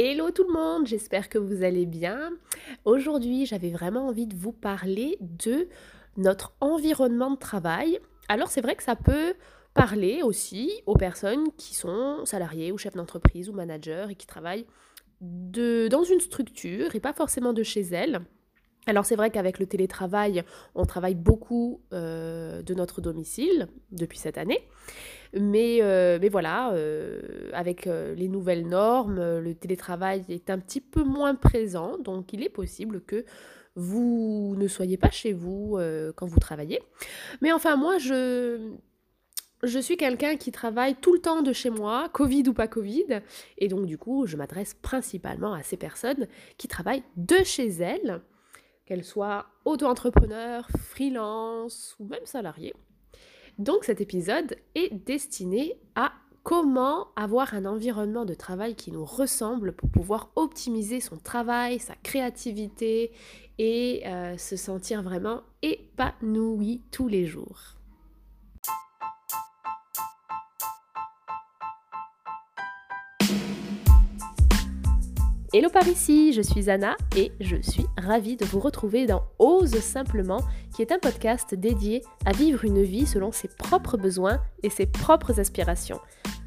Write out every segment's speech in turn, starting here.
Hello tout le monde, j'espère que vous allez bien. Aujourd'hui, j'avais vraiment envie de vous parler de notre environnement de travail. Alors c'est vrai que ça peut parler aussi aux personnes qui sont salariées ou chefs d'entreprise ou managers et qui travaillent de, dans une structure et pas forcément de chez elles. Alors c'est vrai qu'avec le télétravail, on travaille beaucoup euh, de notre domicile depuis cette année. Mais, euh, voilà, euh, avec les nouvelles normes, le télétravail est un petit peu moins présent, donc il est possible que vous ne soyez pas chez vous quand vous travaillez. Mais enfin, moi, je, je suis quelqu'un qui travaille tout le temps de chez moi, Covid ou pas Covid, et donc du coup, je m'adresse principalement à ces personnes qui travaillent de chez elles, qu'elles soient auto-entrepreneurs, freelance ou même salariés. Donc cet épisode est destiné à comment avoir un environnement de travail qui nous ressemble pour pouvoir optimiser son travail, sa créativité et euh, se sentir vraiment épanoui tous les jours. Hello par ici, je suis Anna et je suis ravie de vous retrouver dans Ose Simplement, qui est un podcast dédié à vivre une vie selon ses propres besoins et ses propres aspirations.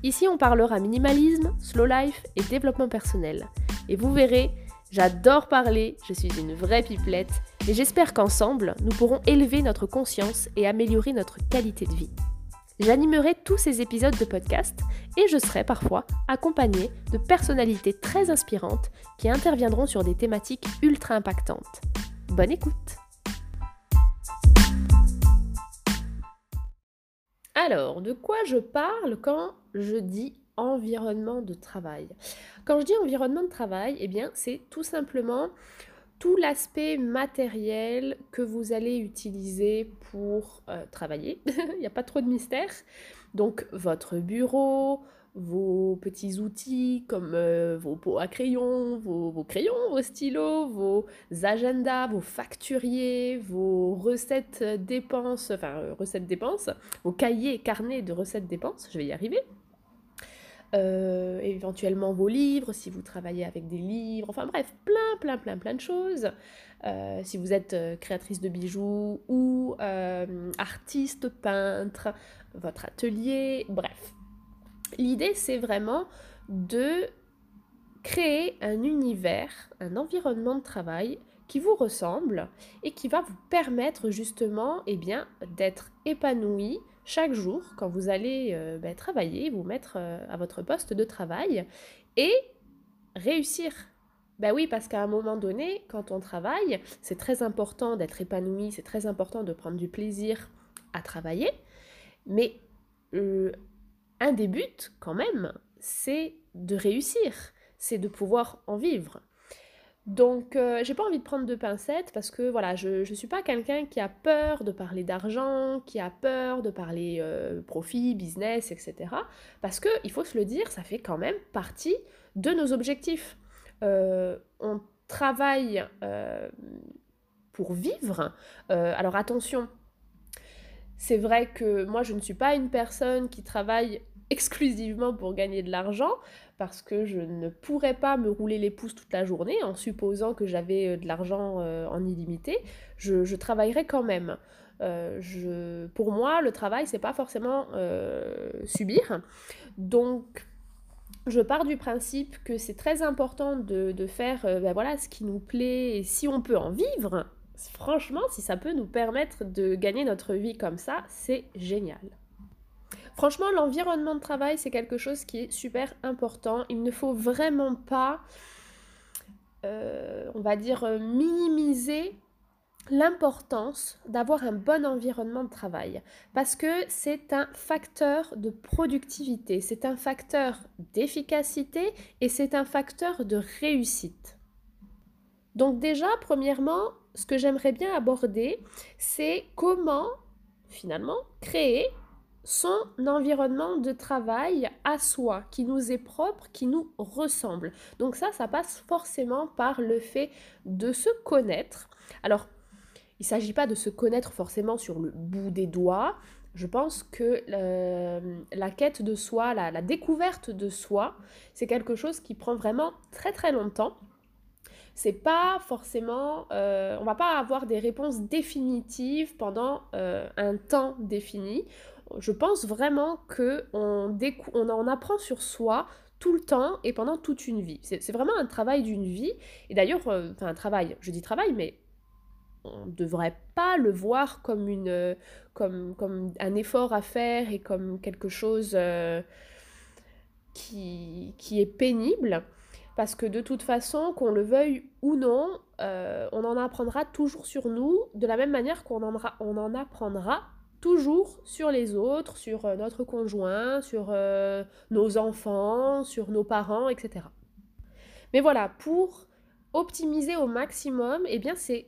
Ici, on parlera minimalisme, slow life et développement personnel. Et vous verrez, j'adore parler, je suis une vraie pipelette, et j'espère qu'ensemble, nous pourrons élever notre conscience et améliorer notre qualité de vie. J'animerai tous ces épisodes de podcast et je serai parfois accompagnée de personnalités très inspirantes qui interviendront sur des thématiques ultra impactantes. Bonne écoute Alors, de quoi je parle quand je dis environnement de travail? Quand je dis environnement de travail, eh bien, c'est tout simplement tout l'aspect matériel que vous allez utiliser pour euh, travailler. Il n'y a pas trop de mystère. Donc votre bureau, vos petits outils comme euh, vos pots à crayons, vos, crayons, vos stylos, vos agendas, vos facturiers, vos recettes dépenses, enfin euh, recettes dépenses, vos cahiers, carnets de recettes dépenses, je vais y arriver. Euh, éventuellement vos livres, si vous travaillez avec des livres, enfin bref, plein, plein, plein, plein de choses. Euh, si vous êtes euh, créatrice de bijoux ou artiste, peintre, votre atelier, bref. L'idée, c'est vraiment de créer un univers, un environnement de travail qui vous ressemble et qui va vous permettre justement eh bien, d'être épanoui, chaque jour, quand vous allez euh, ben, travailler, vous mettre euh, à votre poste de travail et réussir. Ben oui, parce qu'à un moment donné, quand on travaille, c'est très important d'être épanoui, c'est très important de prendre du plaisir à travailler, mais un des buts, quand même, c'est de réussir, c'est de pouvoir en vivre. Donc, euh, j'ai pas envie de prendre de pincettes parce que voilà, je, je suis pas quelqu'un qui a peur de parler d'argent, qui a peur de parler euh, profit, business, etc. Parce que, il faut se le dire, ça fait quand même partie de nos objectifs. Euh, on travaille pour vivre. alors, attention, c'est vrai que moi, je ne suis pas une personne qui travaille exclusivement pour gagner de l'argent parce que je ne pourrais pas me rouler les pouces toute la journée en supposant que j'avais euh, de l'argent euh, en illimité. Je, travaillerais quand même. Euh, je, pour moi, le travail, c'est pas forcément subir. Donc, je pars du principe que c'est très important de, faire ben voilà, ce qui nous plaît et si on peut en vivre, franchement, si ça peut nous permettre de gagner notre vie comme ça, c'est génial. Franchement, l'environnement de travail, c'est quelque chose qui est super important. Il ne faut vraiment pas, euh, on va dire, euh, minimiser l'importance d'avoir un bon environnement de travail parce que c'est un facteur de productivité, c'est un facteur d'efficacité et c'est un facteur de réussite. Donc déjà, premièrement, ce que j'aimerais bien aborder, c'est comment finalement créer son environnement de travail à soi, qui nous est propre, qui nous ressemble. Donc ça, ça passe forcément par le fait de se connaître. Alors, il ne s'agit pas de se connaître forcément sur le bout des doigts, Je pense que la quête de soi, la, découverte de soi, c'est quelque chose qui prend vraiment très très longtemps. C'est pas forcément, euh, on va pas avoir des réponses définitives pendant euh, un temps défini. Je pense vraiment que on, on en apprend sur soi tout le temps et pendant toute une vie. C'est vraiment un travail d'une vie. Et d'ailleurs, euh, enfin un travail, je dis travail, mais on ne devrait pas le voir comme, une, comme, comme un effort à faire et comme quelque chose euh, qui, qui est pénible. Parce que de toute façon, qu'on le veuille ou non, euh, on en apprendra toujours sur nous, de la même manière qu'on en, en apprendra toujours sur les autres, sur euh, notre conjoint, sur nos enfants, sur nos parents, etc. Mais voilà, pour optimiser au maximum, eh bien c'est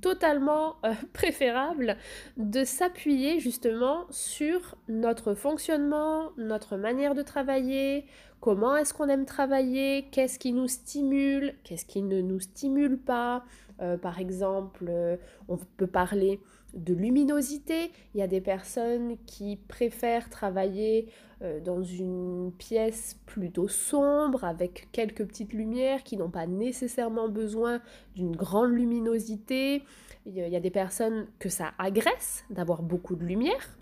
totalement euh, préférable de s'appuyer justement sur notre fonctionnement, notre manière de travailler, comment est-ce qu'on aime travailler, qu'est-ce qui nous stimule, qu'est-ce qui ne nous stimule pas. Euh, par exemple, euh, on peut parler de luminosité. Il y a des personnes qui préfèrent travailler dans une pièce plutôt sombre avec quelques petites lumières qui n'ont pas nécessairement besoin d'une grande luminosité. Il y a des personnes que ça agresse d'avoir beaucoup de lumière.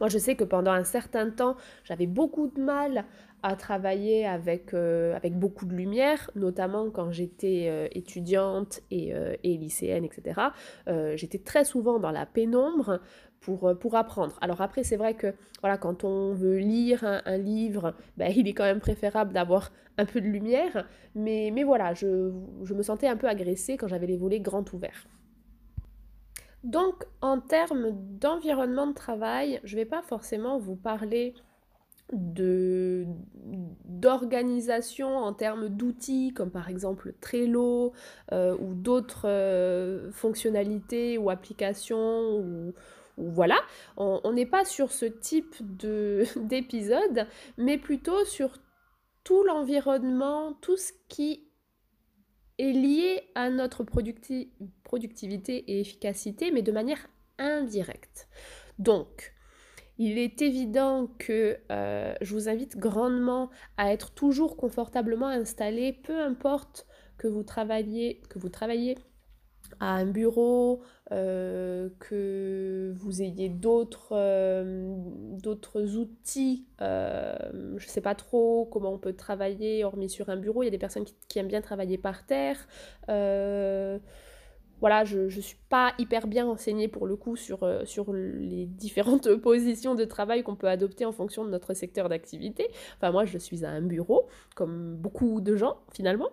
Moi, je sais que pendant un certain temps, j'avais beaucoup de mal à travailler avec, euh, avec beaucoup de lumière, notamment quand j'étais euh, étudiante et, euh, et, lycéenne, etc. j'étais très souvent dans la pénombre pour, pour apprendre. Alors après, c'est vrai que voilà, quand on veut lire un, livre, ben, il est quand même préférable d'avoir un peu de lumière, mais, mais voilà, je, je me sentais un peu agressée quand j'avais les volets grands ouverts. Donc, en termes d'environnement de travail, je ne vais pas forcément vous parler d'organisation en termes d'outils comme par exemple Trello euh, ou d'autres euh, fonctionnalités ou applications ou, voilà. On n'est pas sur ce type d'épisode mais plutôt sur tout l'environnement tout ce qui est lié à notre productivité et efficacité, mais de manière indirecte. Donc, il est évident que euh, je vous invite grandement à être toujours confortablement installé, peu importe que vous travailliez, que vous travaillez à un bureau, euh, que vous ayez d'autres euh, outils. Euh, je ne sais pas trop comment on peut travailler hormis sur un bureau. Il y a des personnes qui, aiment bien travailler par terre. voilà, je ne suis pas hyper bien renseignée pour le coup sur, sur les différentes positions de travail qu'on peut adopter en fonction de notre secteur d'activité. Enfin, moi, je suis à un bureau, comme beaucoup de gens finalement.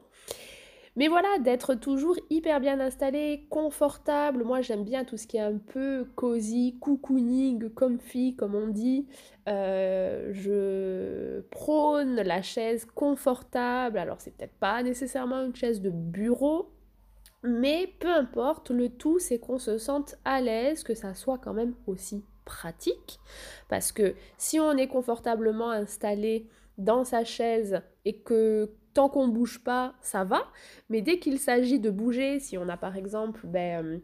Mais voilà, d'être toujours hyper bien installé, confortable. Moi, j'aime bien tout ce qui est un peu cosy, cocooning, comfy, comme on dit. Euh, je prône la chaise confortable. Alors, c'est peut-être pas nécessairement une chaise de bureau, mais peu importe, le tout, c'est qu'on se sente à l'aise, que ça soit quand même aussi pratique. Parce que si on est confortablement installé dans sa chaise et que tant qu'on bouge pas, ça va. Mais dès qu'il s'agit de bouger, si on a par exemple ben, euh,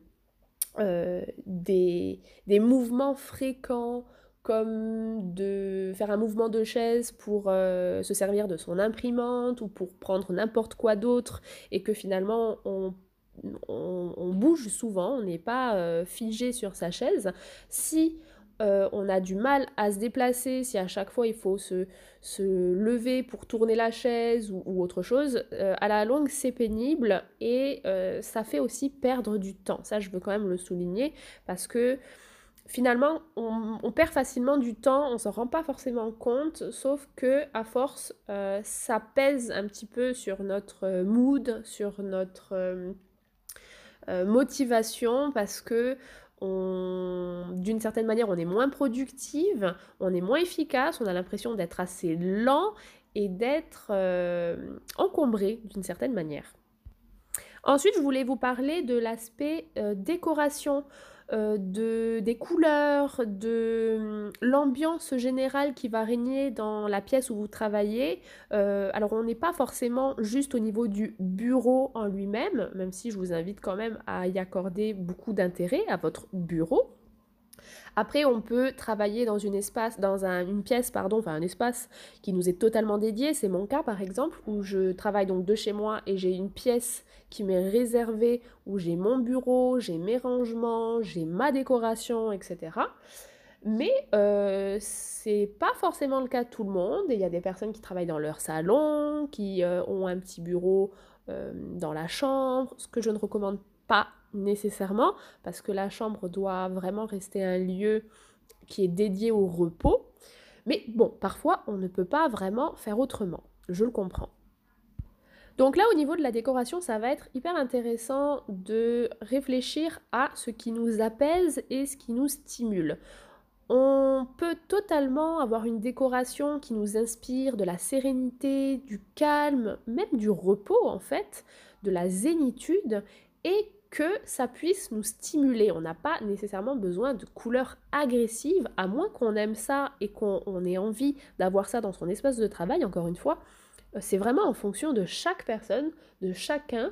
euh, des, mouvements fréquents, comme de faire un mouvement de chaise pour euh, se servir de son imprimante ou pour prendre n'importe quoi d'autre, et que finalement on bouge souvent, on n'est pas figé sur sa chaise. Si euh, on a du mal à se déplacer, si à chaque fois il faut se, lever pour tourner la chaise ou, autre chose, euh, à la longue c'est pénible et euh, ça fait aussi perdre du temps. Ça je veux quand même le souligner parce que finalement on, perd facilement du temps, on s'en rend pas forcément compte, sauf que à force ça pèse un petit peu sur notre mood, sur notre motivation parce que d'une certaine manière, on est moins productive, on est moins efficace, on a l'impression d'être assez lent et d'être euh, encombré d'une certaine manière. Ensuite, je voulais vous parler de l'aspect euh, décoration. Euh, de, des couleurs, de hum, l'ambiance générale qui va régner dans la pièce où vous travaillez. Euh, alors on n'est pas forcément juste au niveau du bureau en lui-même, même si je vous invite quand même à y accorder beaucoup d'intérêt à votre bureau. Après, on peut travailler dans une une pièce, pardon, enfin un espace qui nous est totalement dédié. C'est mon cas par exemple, où je travaille donc de chez moi et j'ai une pièce qui m'est réservée, où j'ai mon bureau, j'ai mes rangements, j'ai ma décoration, etc. Mais euh, c'est pas forcément le cas de tout le monde. il y a des personnes qui travaillent dans leur salon, qui euh, ont un petit bureau euh, dans la chambre, ce que je ne recommande pas nécessairement, parce que la chambre doit vraiment rester un lieu qui est dédié au repos. Mais bon, parfois, on ne peut pas vraiment faire autrement. Je le comprends. Donc là, au niveau de la décoration, ça va être hyper intéressant de réfléchir à ce qui nous apaise et ce qui nous stimule. On peut totalement avoir une décoration qui nous inspire de la sérénité, du calme, même du repos en fait, de la zénitude, et que ça puisse nous stimuler. On n'a pas nécessairement besoin de couleurs agressives, à moins qu'on aime ça et qu'on ait envie d'avoir ça dans son espace de travail, encore une fois. Euh, c'est vraiment en fonction de chaque personne, de chacun,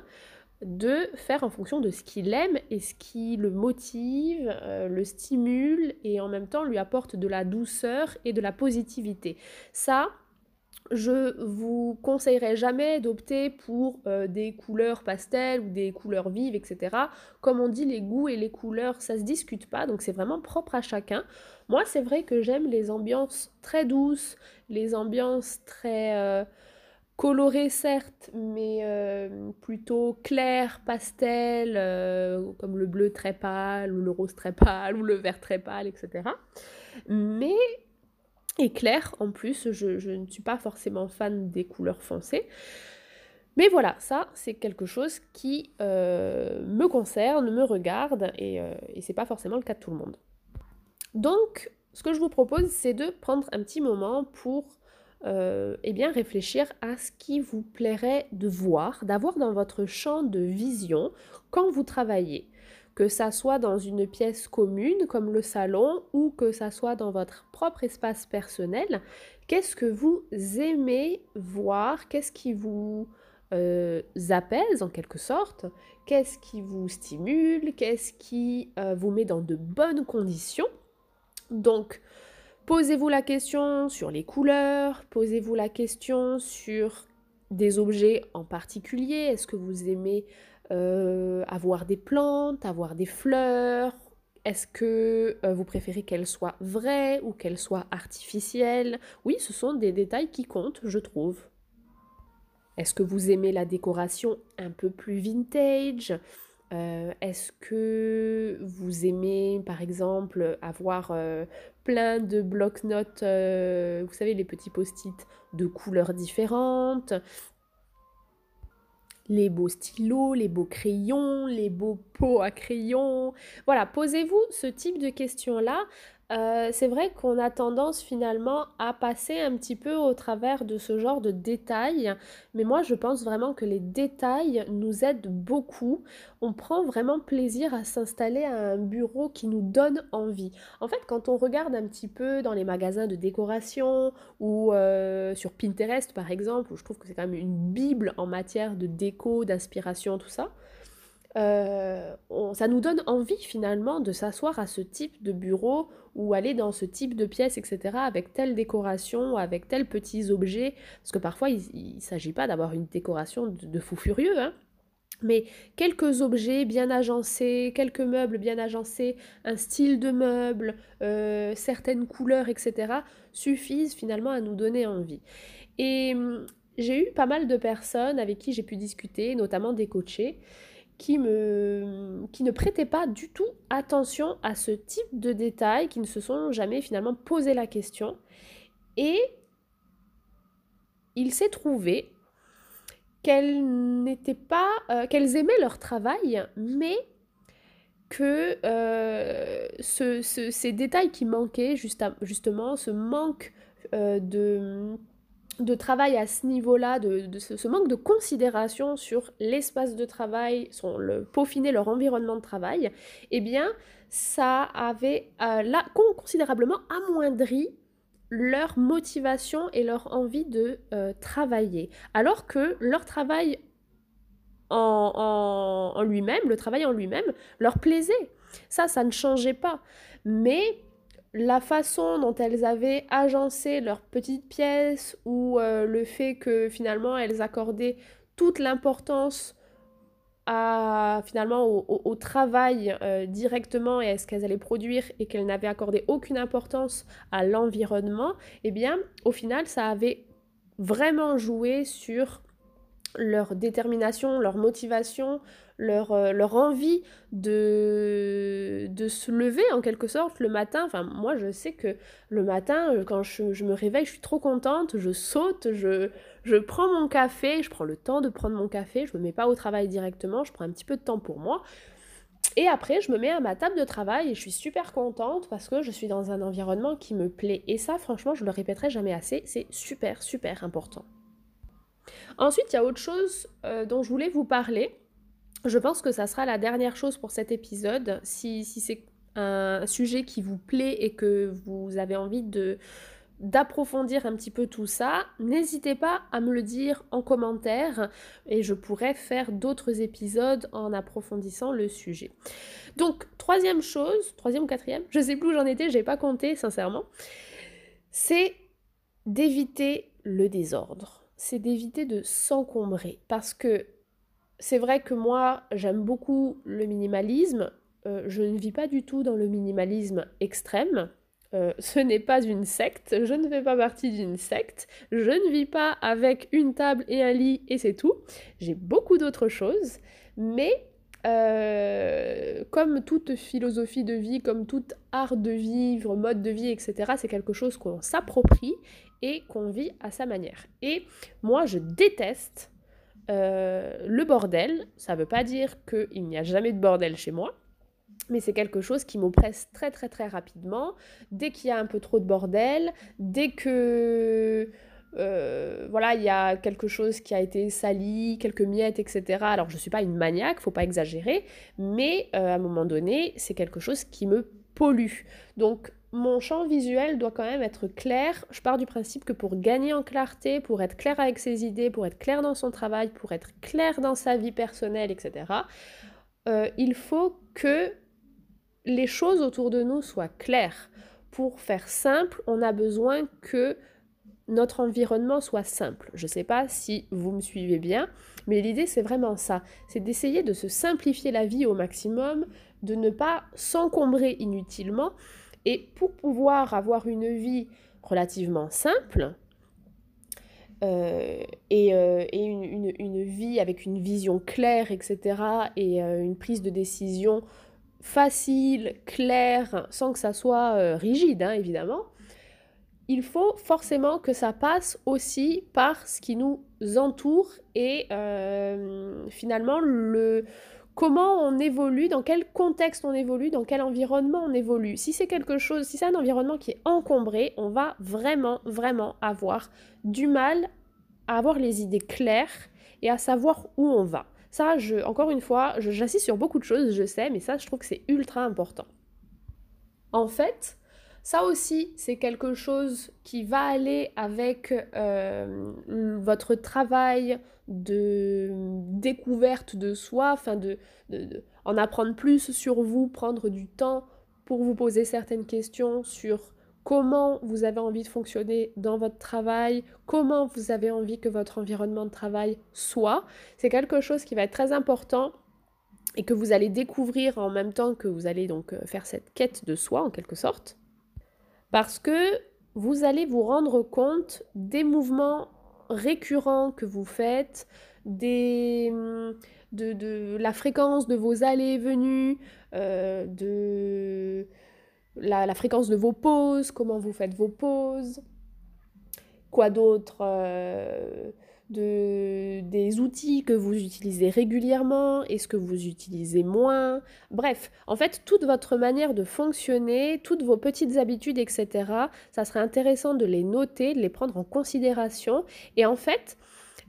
de faire en fonction de ce qu'il aime et ce qui le motive, euh, le stimule et en même temps lui apporte de la douceur et de la positivité. Ça, je vous conseillerais jamais d'opter pour euh, des couleurs pastel ou des couleurs vives, etc. Comme on dit, les goûts et les couleurs, ça se discute pas, donc c'est vraiment propre à chacun. Moi, c'est vrai que j'aime les ambiances très douces, les ambiances très euh, colorées certes, mais euh, plutôt claires, pastel, comme le bleu très pâle, ou le rose très pâle, ou le vert très pâle, etc. Mais clair en plus. Je, ne suis pas forcément fan des couleurs foncées. Mais voilà, ça c'est quelque chose qui euh, me concerne, me regarde et, euh, et c'est pas forcément le cas de tout le monde. Donc, ce que je vous propose, c'est de prendre un petit moment pour euh, eh bien, réfléchir à ce qui vous plairait de voir, d'avoir dans votre champ de vision quand vous travaillez que ça soit dans une pièce commune comme le salon ou que ça soit dans votre propre espace personnel, qu'est-ce que vous aimez voir, qu'est-ce qui vous euh, apaise en quelque sorte, qu'est-ce qui vous stimule, qu'est-ce qui euh, vous met dans de bonnes conditions? Donc, posez-vous la question sur les couleurs, posez-vous la question sur des objets en particulier? Est-ce que vous aimez euh, avoir des plantes, avoir des fleurs? Est-ce que euh, vous préférez qu'elles soient vraies ou qu'elles soient artificielles? Oui, ce sont des détails qui comptent, je trouve. Est-ce que vous aimez la décoration un peu plus vintage? Euh, Est-ce que vous aimez, par exemple, avoir plein de blocs-notes, vous savez, les petits post-it de couleurs différentes les beaux stylos, les beaux crayons, les beaux pots à crayons. Voilà, posez-vous ce type de questions-là euh, c'est vrai qu'on a tendance finalement à passer un petit peu au travers de ce genre de détails, mais moi je pense vraiment que les détails nous aident beaucoup. On prend vraiment plaisir à s'installer à un bureau qui nous donne envie. En fait, quand on regarde un petit peu dans les magasins de décoration ou euh, sur Pinterest par exemple, où je trouve que c'est quand même une bible en matière de déco, d'inspiration, tout ça, euh, ça nous donne envie finalement de s'asseoir à ce type de bureau ou aller dans ce type de pièce, etc., avec telle décoration, avec tels petits objets, parce que parfois il ne s'agit pas d'avoir une décoration de, fou furieux, hein, mais quelques objets bien agencés, quelques meubles bien agencés, un style de meuble, euh, certaines couleurs, etc., suffisent finalement à nous donner envie. Et hum, j'ai eu pas mal de personnes avec qui j'ai pu discuter, notamment des coachés, qui, me, qui ne prêtaient pas du tout attention à ce type de détails, qui ne se sont jamais finalement posé la question. Et il s'est trouvé qu'elles n'étaient pas, euh, qu'elles aimaient leur travail, mais que euh, ce, ces détails qui manquaient, justement, ce manque euh, de de travail à ce niveau-là, de, ce, manque de considération sur l'espace de travail, son, le, peaufiner leur environnement de travail, eh bien, ça avait euh, considérablement amoindri leur motivation et leur envie de euh, travailler. Alors que leur travail en, en lui-même, le travail en lui-même, leur plaisait. Ça, ça ne changeait pas. Mais la façon dont elles avaient agencé leurs petites pièces ou euh, le fait que finalement elles accordaient toute l'importance à, finalement au, travail euh, directement et à ce qu'elles allaient produire et qu'elles n'avaient accordé aucune importance à l'environnement, eh bien au final ça avait vraiment joué sur leur détermination, leur motivation, leur, euh, leur envie de, de se lever en quelque sorte le matin. Enfin, moi, je sais que le matin, euh, quand je, me réveille, je suis trop contente, je saute, je, je prends mon café, je prends le temps de prendre mon café, je me mets pas au travail directement, je prends un petit peu de temps pour moi. Et après, je me mets à ma table de travail et je suis super contente parce que je suis dans un environnement qui me plaît. Et ça, franchement, je le répéterai jamais assez, c'est super, super important. Ensuite, il y a autre chose euh, dont je voulais vous parler. Je pense que ça sera la dernière chose pour cet épisode. Si, c'est un sujet qui vous plaît et que vous avez envie d'approfondir un petit peu tout ça, n'hésitez pas à me le dire en commentaire et je pourrais faire d'autres épisodes en approfondissant le sujet. Donc, troisième chose, troisième ou quatrième, je sais plus où j'en étais, j'ai pas compté sincèrement, c'est d'éviter le désordre c'est d'éviter de s'encombrer. Parce que c'est vrai que moi, j'aime beaucoup le minimalisme. Euh, je ne vis pas du tout dans le minimalisme extrême. Euh, ce n'est pas une secte, je ne fais pas partie d'une secte, je ne vis pas avec une table et un lit et c'est tout. J'ai beaucoup d'autres choses, mais euh, comme toute philosophie de vie, comme tout art de vivre, mode de vie, etc., c'est quelque chose qu'on s'approprie et qu'on vit à sa manière. Et moi, je déteste euh, le bordel. Ça ne veut pas dire qu'il n'y a jamais de bordel chez moi, mais c'est quelque chose qui m'oppresse très très très rapidement. Dès qu'il y a un peu trop de bordel, dès que... Euh, voilà, il y a quelque chose qui a été sali, quelques miettes, etc. Alors je ne suis pas une maniaque, faut pas exagérer, mais euh, à un moment donné, c'est quelque chose qui me pollue. Donc mon champ visuel doit quand même être clair. Je pars du principe que pour gagner en clarté, pour être clair avec ses idées, pour être clair dans son travail, pour être clair dans sa vie personnelle, etc., euh, il faut que les choses autour de nous soient claires. Pour faire simple, on a besoin que notre environnement soit simple. Je ne sais pas si vous me suivez bien, mais l'idée c'est vraiment ça. C'est d'essayer de se simplifier la vie au maximum, de ne pas s'encombrer inutilement et pour pouvoir avoir une vie relativement simple, euh, et, euh, une, vie avec une vision claire, etc., et euh, une prise de décision facile, claire, sans que ça soit rigide, hein, évidemment, il faut forcément que ça passe aussi par ce qui nous entoure et finalement le, comment on évolue, dans quel contexte on évolue, dans quel environnement on évolue. Si c'est quelque chose, si c'est un environnement qui est encombré, on va vraiment, vraiment avoir du mal à avoir les idées claires et à savoir où on va. Ça, je, encore une fois, j'insiste sur beaucoup de choses, je sais, mais ça, je trouve que c'est ultra important. En fait, ça aussi, c'est quelque chose qui va aller avec euh, votre travail de découverte de soi, enfin de, en apprendre plus sur vous, prendre du temps pour vous poser certaines questions sur comment vous avez envie de fonctionner dans votre travail, comment vous avez envie que votre environnement de travail soit. C'est quelque chose qui va être très important et que vous allez découvrir en même temps que vous allez donc euh, faire cette quête de soi en quelque sorte. Parce que vous allez vous rendre compte des mouvements récurrents que vous faites, des, de, la fréquence de vos allées et venues, euh, de la, fréquence de vos pauses, comment vous faites vos pauses, quoi d'autre euh, de, des outils que vous utilisez régulièrement, est-ce que vous utilisez moins, bref, en fait, toute votre manière de fonctionner, toutes vos petites habitudes, etc., ça serait intéressant de les noter, de les prendre en considération, et en fait,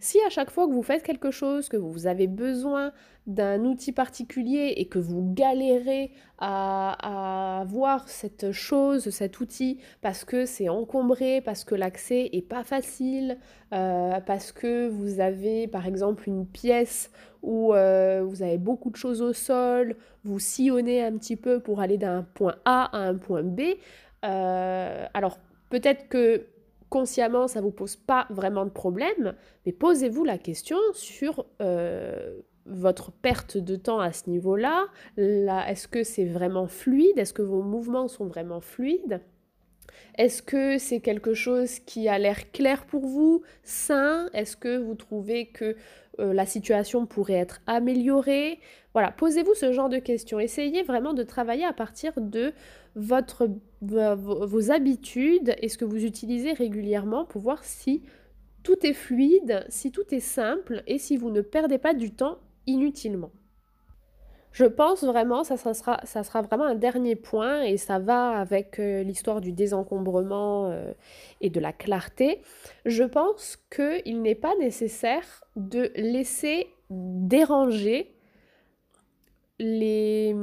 Si à chaque fois que vous faites quelque chose, que vous avez besoin d'un outil particulier et que vous galérez à, à voir cette chose, cet outil, parce que c'est encombré, parce que l'accès est pas facile, euh, parce que vous avez par exemple une pièce où euh, vous avez beaucoup de choses au sol, vous sillonnez un petit peu pour aller d'un point A à un point B. Euh, alors peut-être que consciemment ça vous pose pas vraiment de problème, mais posez-vous la question sur votre perte de temps à ce niveau-là. Là, Est-ce que c'est vraiment fluide? Est-ce que vos mouvements sont vraiment fluides? Est-ce que c'est quelque chose qui a l'air clair pour vous, sain? Est-ce que vous trouvez que euh, la situation pourrait être améliorée Voilà, posez-vous ce genre de questions. Essayez vraiment de travailler à partir de vos habitudes et ce que vous utilisez régulièrement pour voir si tout est fluide, si tout est simple et si vous ne perdez pas du temps inutilement. Je pense vraiment, ça, sera, ça sera vraiment un dernier point et ça va avec euh, l'histoire du désencombrement euh, et de la clarté. Je pense qu'il n'est pas nécessaire de laisser déranger les,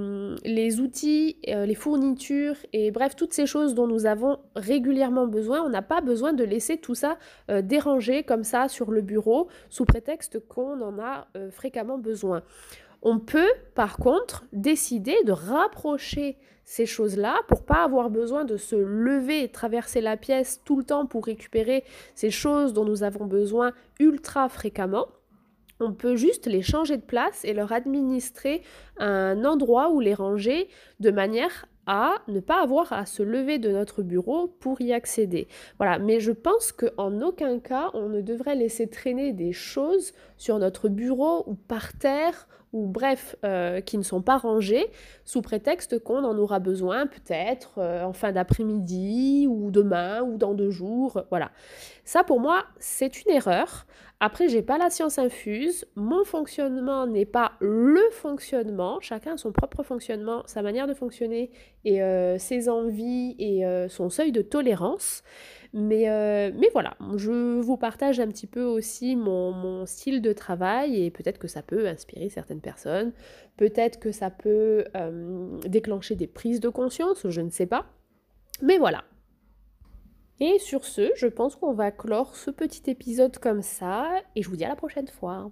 les outils, euh, les fournitures et bref, toutes ces choses dont nous avons régulièrement besoin. On n'a pas besoin de laisser tout ça déranger comme ça sur le bureau sous prétexte qu'on en a fréquemment besoin. On peut, par contre, décider de rapprocher ces choses-là pour pas avoir besoin de se lever et traverser la pièce tout le temps pour récupérer ces choses dont nous avons besoin ultra fréquemment. On peut juste les changer de place et leur administrer un endroit où les ranger de manière à ne pas avoir à se lever de notre bureau pour y accéder. Voilà, mais je pense qu'en aucun cas on ne devrait laisser traîner des choses sur notre bureau ou par terre bref, euh, qui ne sont pas rangés, sous prétexte qu'on en aura besoin peut-être euh, en fin d'après-midi, ou demain, ou dans deux jours, voilà. Ça pour moi, c'est une erreur. Après, j'ai pas la science infuse, mon fonctionnement n'est pas le fonctionnement, chacun a son propre fonctionnement, sa manière de fonctionner et euh, ses envies et son seuil de tolérance. Mais, euh, mais voilà, je vous partage un petit peu aussi mon, mon style de travail et peut-être que ça peut inspirer certaines personnes, peut-être que ça peut euh, déclencher des prises de conscience, je ne sais pas. Mais voilà. Et sur ce, je pense qu'on va clore ce petit épisode comme ça et je vous dis à la prochaine fois.